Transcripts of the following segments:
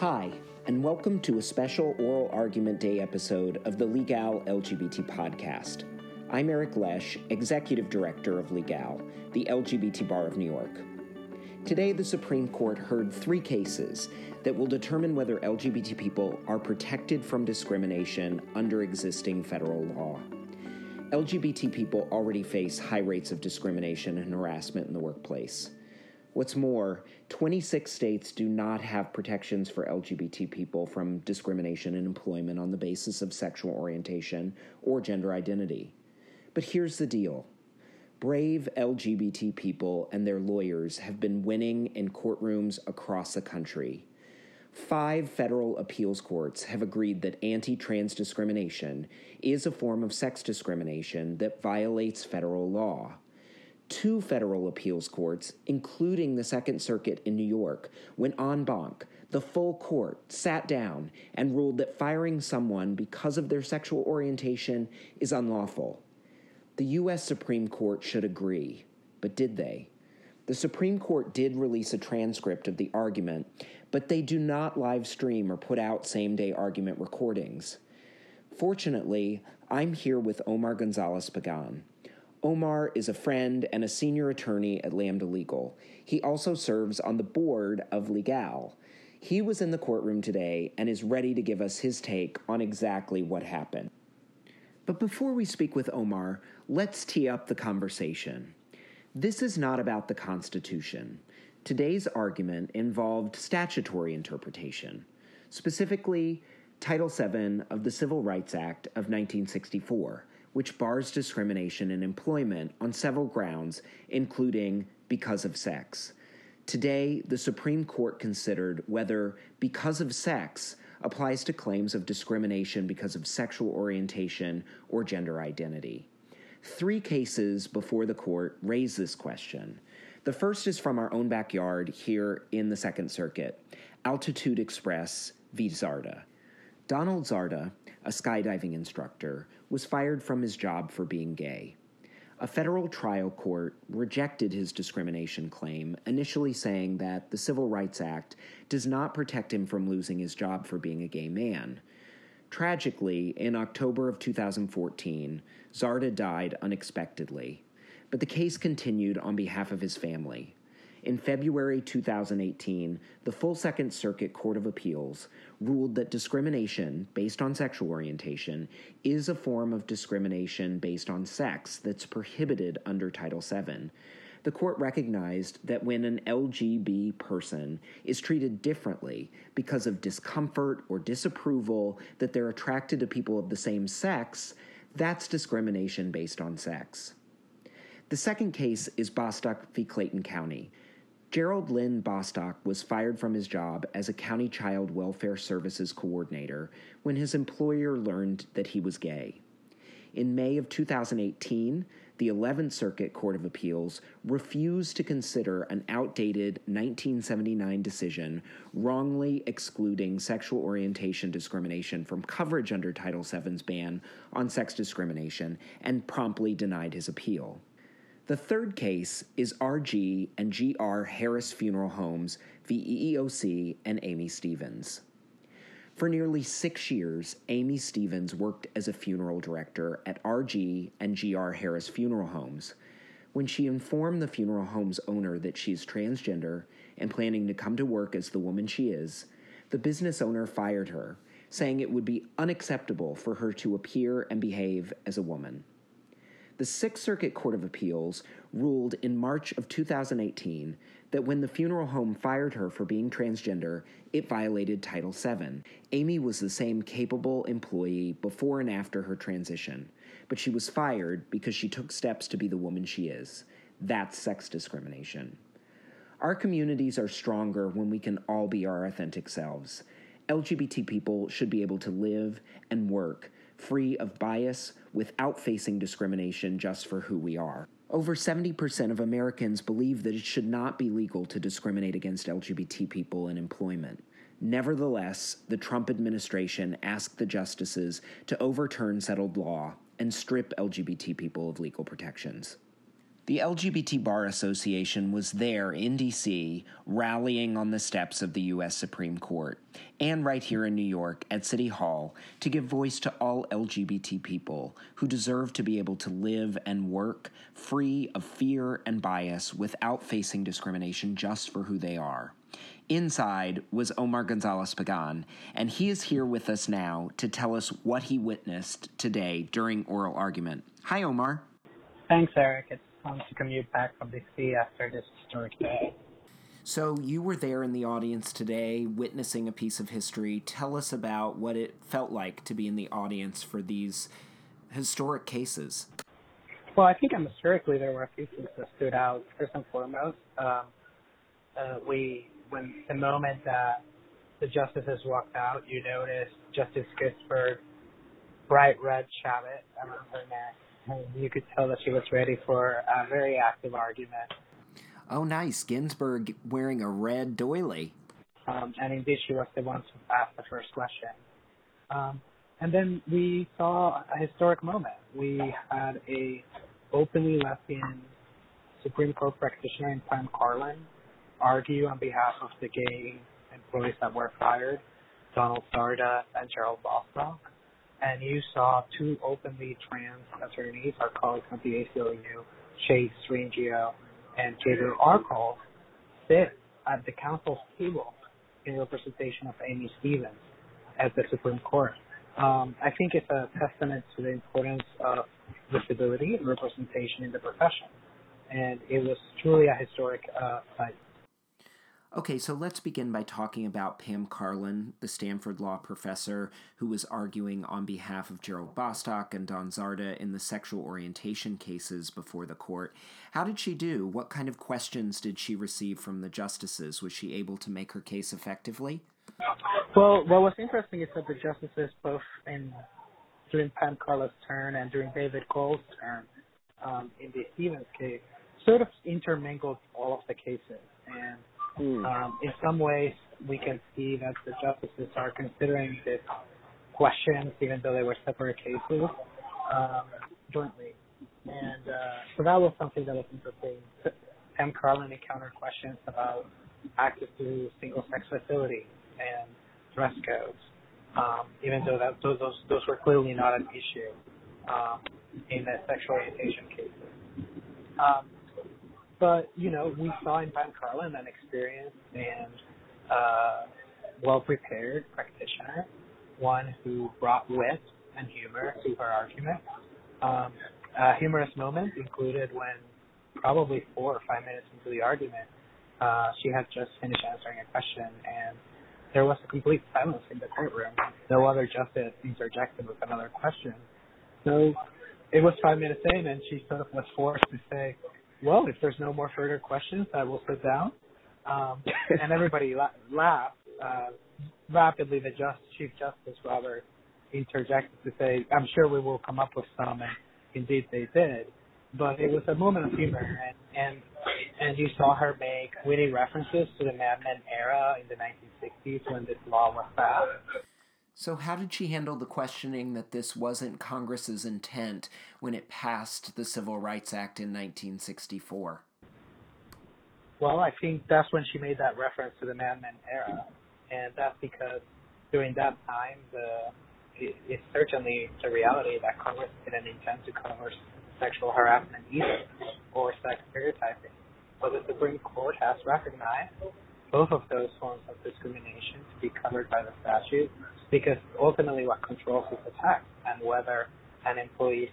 Hi, and welcome to a special oral argument day episode of the Legal LGBT podcast. I'm Eric Lesh, Executive Director of Legal, the LGBT Bar of New York. Today, the Supreme Court heard three cases that will determine whether LGBT people are protected from discrimination under existing federal law. LGBT people already face high rates of discrimination and harassment in the workplace. What's more, 26 states do not have protections for LGBT people from discrimination in employment on the basis of sexual orientation or gender identity. But here's the deal brave LGBT people and their lawyers have been winning in courtrooms across the country. Five federal appeals courts have agreed that anti trans discrimination is a form of sex discrimination that violates federal law two federal appeals courts, including the Second Circuit in New York, went en banc. The full court sat down and ruled that firing someone because of their sexual orientation is unlawful. The U.S. Supreme Court should agree, but did they? The Supreme Court did release a transcript of the argument, but they do not live stream or put out same day argument recordings. Fortunately, I'm here with Omar Gonzalez Pagan. Omar is a friend and a senior attorney at Lambda Legal. He also serves on the board of Legal. He was in the courtroom today and is ready to give us his take on exactly what happened. But before we speak with Omar, let's tee up the conversation. This is not about the Constitution. Today's argument involved statutory interpretation, specifically Title VII of the Civil Rights Act of 1964 which bars discrimination in employment on several grounds, including because of sex. Today, the Supreme Court considered whether because of sex applies to claims of discrimination because of sexual orientation or gender identity. Three cases before the court raise this question. The first is from our own backyard here in the Second Circuit Altitude Express v. Zarda. Donald Zarda, a skydiving instructor, was fired from his job for being gay. A federal trial court rejected his discrimination claim, initially saying that the Civil Rights Act does not protect him from losing his job for being a gay man. Tragically, in October of 2014, Zarda died unexpectedly, but the case continued on behalf of his family. In February 2018, the full Second Circuit Court of Appeals ruled that discrimination based on sexual orientation is a form of discrimination based on sex that's prohibited under Title VII. The court recognized that when an LGB person is treated differently because of discomfort or disapproval that they're attracted to people of the same sex, that's discrimination based on sex. The second case is Bostock v. Clayton County, Gerald Lynn Bostock was fired from his job as a county child welfare services coordinator when his employer learned that he was gay. In May of 2018, the 11th Circuit Court of Appeals refused to consider an outdated 1979 decision wrongly excluding sexual orientation discrimination from coverage under Title VII's ban on sex discrimination and promptly denied his appeal. The third case is RG and GR Harris Funeral Homes v. EEOC and Amy Stevens. For nearly six years, Amy Stevens worked as a funeral director at RG and GR Harris Funeral Homes. When she informed the funeral home's owner that she is transgender and planning to come to work as the woman she is, the business owner fired her, saying it would be unacceptable for her to appear and behave as a woman. The Sixth Circuit Court of Appeals ruled in March of 2018 that when the funeral home fired her for being transgender, it violated Title VII. Amy was the same capable employee before and after her transition, but she was fired because she took steps to be the woman she is. That's sex discrimination. Our communities are stronger when we can all be our authentic selves. LGBT people should be able to live and work free of bias without facing discrimination just for who we are. Over 70% of Americans believe that it should not be legal to discriminate against LGBT people in employment. Nevertheless, the Trump administration asked the justices to overturn settled law and strip LGBT people of legal protections. The LGBT Bar Association was there in D.C., rallying on the steps of the U.S. Supreme Court, and right here in New York at City Hall to give voice to all LGBT people who deserve to be able to live and work free of fear and bias without facing discrimination just for who they are. Inside was Omar Gonzalez Pagan, and he is here with us now to tell us what he witnessed today during oral argument. Hi, Omar. Thanks, Eric. It's to commute back from DC after this historic day. So, you were there in the audience today witnessing a piece of history. Tell us about what it felt like to be in the audience for these historic cases. Well, I think historically there were a few things that stood out. First and foremost, um, uh, we when the moment that the justices walked out, you noticed Justice Ginsburg, bright red jabot around her neck, you could tell that she was ready for a very active argument. Oh, nice. Ginsburg wearing a red doily. Um, and indeed, she was the one to ask the first question. Um, and then we saw a historic moment. We had a openly lesbian Supreme Court practitioner in Pam Karlan argue on behalf of the gay employees that were fired, Donald Zarda and Gerald Bostock and you saw two openly trans attorneys, our colleagues from the ACLU, Chase Strangio and Gabriel Arkles, sit at the counsel's table in representation of Amy Stevens at the Supreme Court. Um, I think it's a testament to the importance of visibility and representation in the profession. And it was truly a historic uh. Okay, so let's begin by talking about Pam Karlan, the Stanford law professor who was arguing on behalf of Gerald Bostock and Don Zarda in the sexual orientation cases before the court. How did she do? What kind of questions did she receive from the justices? Was she able to make her case effectively? Well, what was interesting is that the justices, both in during Pam Karlan's turn and during David Cole's turn um, in the Stevens case, sort of intermingled all of the cases and Mm. Um, in some ways, we can see that the justices are considering this questions, even though they were separate cases, um, jointly. And uh, so that was something that was interesting. Pam Karlan encountered questions about access to single-sex facilities and dress codes, um, even though that, those, those those were clearly not an issue um, in the sexual orientation cases. Um, but you know, we saw in Pam Karlan an experienced and uh, well prepared practitioner, one who brought wit and humor to her argument. Um, a humorous moment included when, probably four or five minutes into the argument, uh, she had just finished answering a question and there was a complete silence in the courtroom. No other justice interjected with another question. So it was five minutes in, and she sort of was forced to say, well, if there's no more further questions, I will sit down. Um, and everybody la- laughed. Uh, rapidly, the just, Chief Justice Robert interjected to say, "I'm sure we will come up with some," and indeed they did. But it was a moment of humor, and and and you saw her make witty references to the Mad Men era in the 1960s when this law was passed. So, how did she handle the questioning that this wasn't Congress's intent when it passed the Civil Rights Act in 1964? Well, I think that's when she made that reference to the Mad Men era, and that's because during that time, the it, it's certainly the reality that Congress didn't intend to cover sexual harassment either or sex stereotyping. But the Supreme Court has recognized both of those forms of discrimination to be covered by the statute because ultimately what controls is the tax and whether an employee's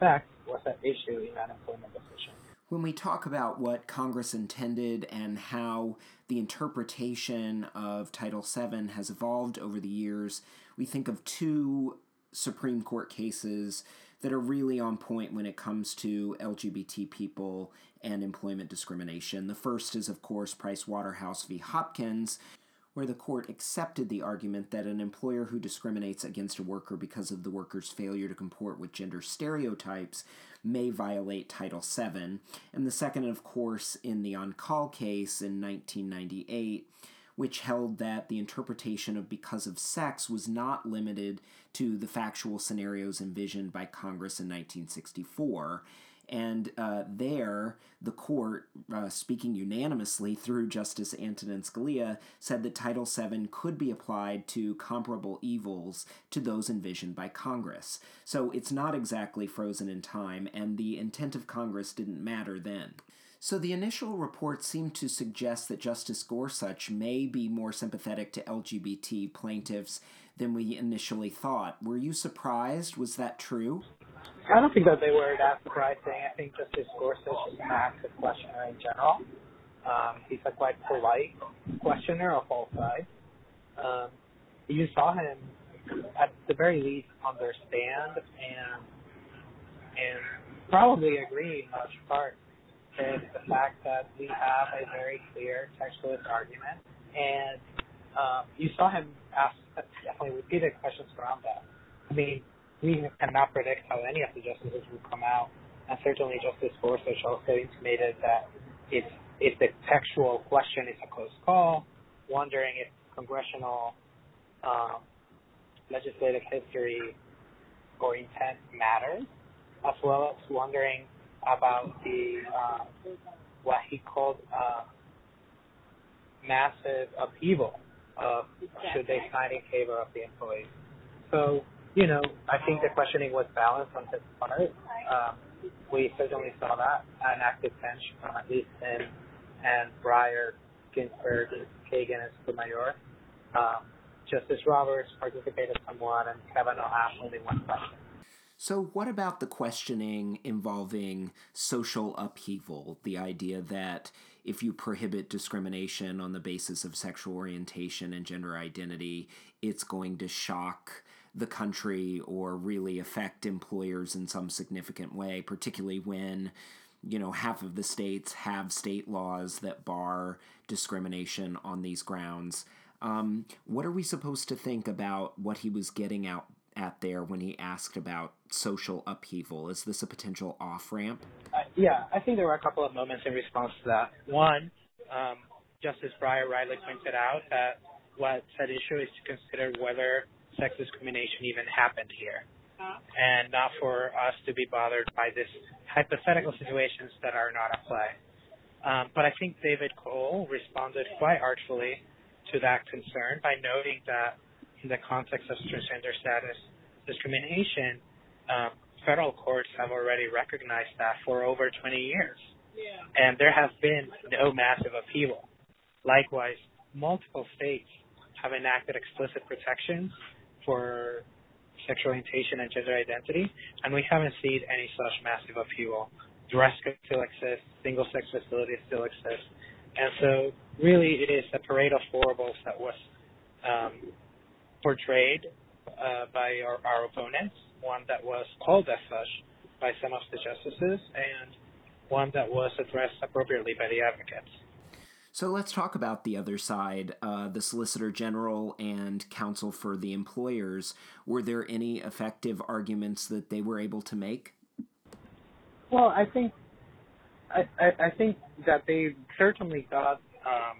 sex was an issue in that employment decision. When we talk about what Congress intended and how the interpretation of Title VII has evolved over the years, we think of two Supreme Court cases that are really on point when it comes to LGBT people and employment discrimination. The first is, of course, Price Waterhouse v. Hopkins, where the court accepted the argument that an employer who discriminates against a worker because of the worker's failure to comport with gender stereotypes may violate Title VII. And the second, of course, in the Oncale case in 1998, which held that the interpretation of because of sex was not limited to the factual scenarios envisioned by Congress in 1964 And uh, there, the court, uh, speaking unanimously through Justice Antonin Scalia, said that Title VII could be applied to comparable evils to those envisioned by Congress. So it's not exactly frozen in time, and the intent of Congress didn't matter then. So the initial report seemed to suggest that Justice Gorsuch may be more sympathetic to LGBT plaintiffs than we initially thought. Were you surprised? Was that true? I don't think that they were that surprising. I think Justice Gorsuch is an active questioner in general. Um, he's a quite polite questioner of all sides. Um, you saw him at the very least understand and and probably agree in large part with the fact that we have a very clear textualist argument, and um, you saw him ask definitely repeated questions around that. I mean, we cannot predict how any of the justices will come out, and certainly Justice Gorsuch also intimated that if if the textual question is a close call, wondering if congressional um, legislative history or intent matters, as well as wondering about the uh, what he called uh, massive upheaval of should they sign in favor of the employees. So, you know, I think the questioning was balanced on his part. Um, we certainly saw that an active bench from at least him and Breyer, Ginsburg, Kagan, and Sotomayor. Um, Justice Roberts participated somewhat, and Kavanaugh asked only one question. So, what about the questioning involving social upheaval? The idea that if you prohibit discrimination on the basis of sexual orientation and gender identity, it's going to shock the country or really affect employers in some significant way, particularly when you know half of the states have state laws that bar discrimination on these grounds. Um, what are we supposed to think about what he was getting out at there when he asked about social upheaval? Is this a potential off ramp? Uh, yeah, I think there were a couple of moments in response to that. One, um, Justice Breyer rightly pointed out that what's at issue is to consider whether sex discrimination even happened here, and not for us to be bothered by this hypothetical situations that are not at play. Um, but I think David Cole responded quite artfully to that concern by noting that in the context of transgender status discrimination, um, federal courts have already recognized that for over 20 years. Yeah. And there has been no massive upheaval. Likewise, multiple states have enacted explicit protections for sexual orientation and gender identity, and we haven't seen any such massive upheaval. Dress code still exists, single sex facilities still exist, and so really it is a parade of horribles that was um, portrayed uh, by our, our opponents, one that was called as such by some of the justices, and one that was addressed appropriately by the advocates. So let's talk about the other side. Uh, the Solicitor General and counsel for the employers. Were there any effective arguments that they were able to make? Well, I think I, I, I think that they certainly got um,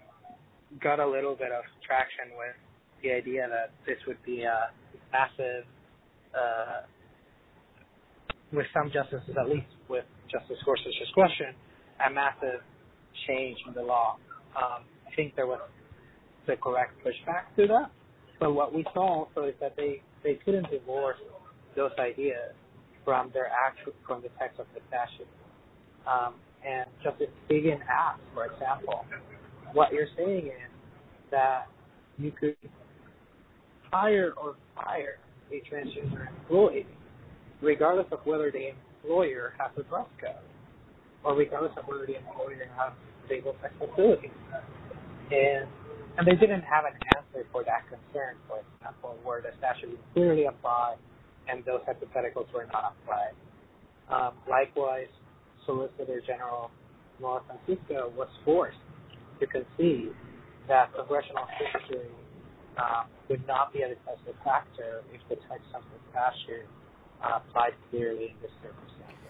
got a little bit of traction with the idea that this would be a massive, uh, with some justices, at least with Justice Gorsuch's question, a massive change in the law. Um, I think there was the correct pushback to that. But what we saw also is that they, they couldn't divorce those ideas from their actual from the text of the statute. Um, and Justice Kagan asked, for example, what you're saying is that you could hire or fire a transgender employee, regardless of whether the employer has a dress code or regardless of whether the employer has single sex facilities. And and they didn't have an answer for that concern, for example, where the statute clearly apply and those hypotheticals were not applied. Um, likewise, Solicitor General Laura Francisco was forced to concede that congressional history um, would not be a decisive factor if the text of the statute uh, applied clearly in this circumstance.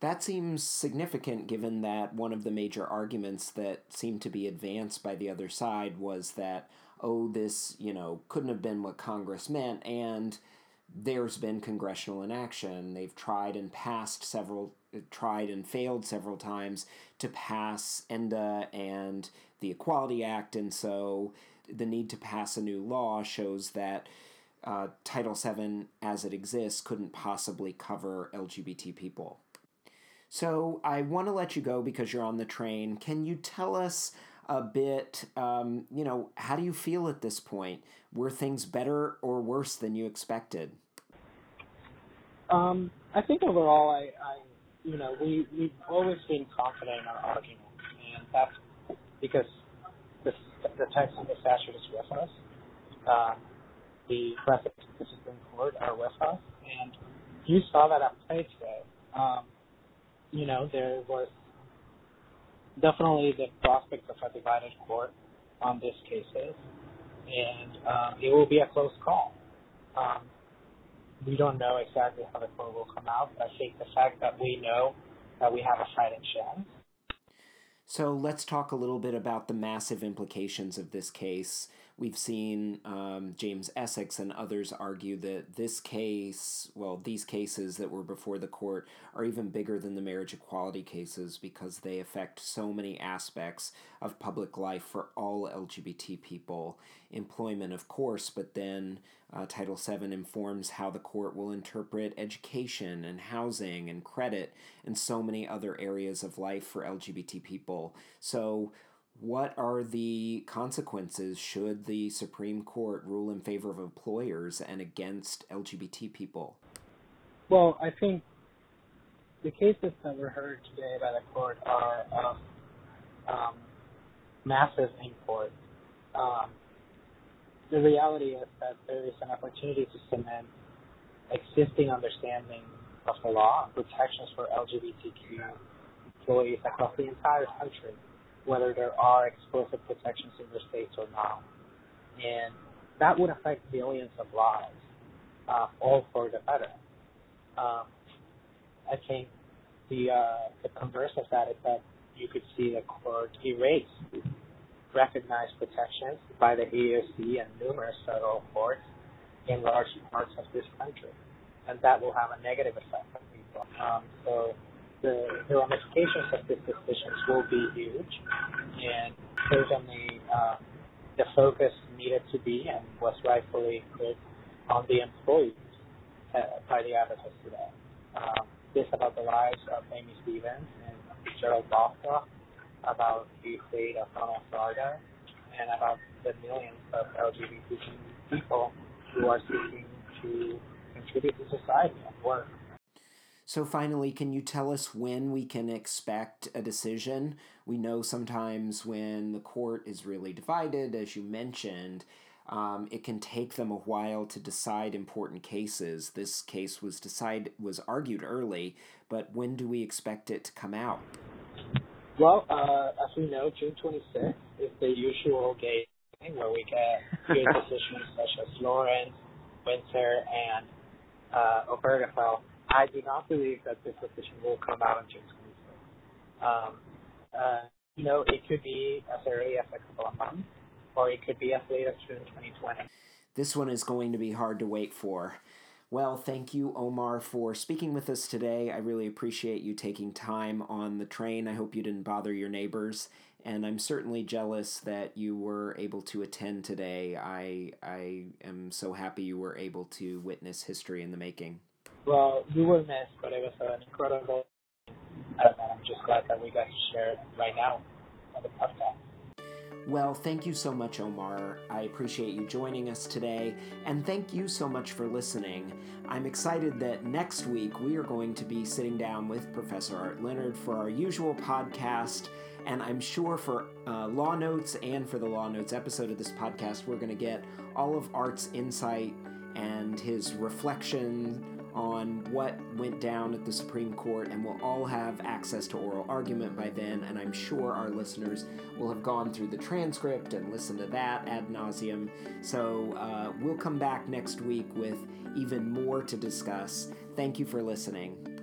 That seems significant given that one of the major arguments that seemed to be advanced by the other side was that, oh, this, you know, couldn't have been what Congress meant, and there's been congressional inaction. They've tried and passed several tried and failed several times to pass ENDA and the Equality Act, and so the need to pass a new law shows that uh, Title VII, as it exists, couldn't possibly cover LGBT people. So I want to let you go because you're on the train. Can you tell us a bit, um, you know, how do you feel at this point? Were things better or worse than you expected? Um, I think overall, I, I, you know, we we've always been confident in our argument, and that's because the the text of the statute is with us. Um, the precedents of the Supreme Court are with us, and you saw that at play today. Um, you know, there was definitely the prospect of a divided court on these cases, and um, it will be a close call. Um, we don't know exactly how the court will come out, but I think the fact that we know that we have a fighting chance. So let's talk a little bit about the massive implications of this case We've seen um, James Esseks and others argue that this case, well, these cases that were before the court are even bigger than the marriage equality cases because they affect so many aspects of public life for all LGBT people. Employment, of course, but then uh, Title VII informs how the court will interpret education and housing and credit and so many other areas of life for LGBT people. So, what are the consequences should the Supreme Court rule in favor of employers and against LGBT people? Well, I think the cases that were heard today by the court are of um, massive import. Um, the reality is that there is an opportunity to cement existing understanding of the law and protections for LGBTQ employees across the entire country whether there are explicit protections in the states or not. And that would affect millions of lives, uh, all for the better. Um, I think the uh, the converse of that is that you could see the court erase recognized protections by the EEOC and numerous federal courts in large parts of this country, and that will have a negative effect on people. Um, so the, the ramifications of these decisions will be huge, and certainly uh, the focus needed to be and was rightfully put on the employees uh, by the advocates today. Um, this about the lives of Amy Stevens and Gerald Bostock, about the fate of Donald Zarda, and about the millions of LGBT people who are seeking to contribute to society and work. So, finally, can you tell us when we can expect a decision? We know sometimes when the court is really divided, as you mentioned, um, it can take them a while to decide important cases. This case was decide was argued early, but when do we expect it to come out? Well, uh, as we know, June 26th is the usual date where we get good decisions such as Lawrence, Windsor, and uh, Obergefell I do not believe that this decision will come out on June 26th. Um, uh, you know, it could be as early as a couple of months, or it could be as late as June 2020. This one is going to be hard to wait for. Well, thank you, Omar, for speaking with us today. I really appreciate you taking time on the train. I hope you didn't bother your neighbors, and I'm certainly jealous that you were able to attend today. I I am so happy you were able to witness history in the making. Well, you were missed, but it was an incredible. And I'm just glad that we got to share it right now on the podcast. Well, thank you so much, Omar. I appreciate you joining us today, and thank you so much for listening. I'm excited that next week we are going to be sitting down with Professor Art Leonard for our usual podcast, and I'm sure for uh, Law Notes and for the Law Notes episode of this podcast, we're going to get all of Art's insight and his reflection on what went down at the Supreme Court, and we'll all have access to oral argument by then. And I'm sure our listeners will have gone through the transcript and listened to that ad nauseum. So uh, we'll come back next week with even more to discuss. Thank you for listening.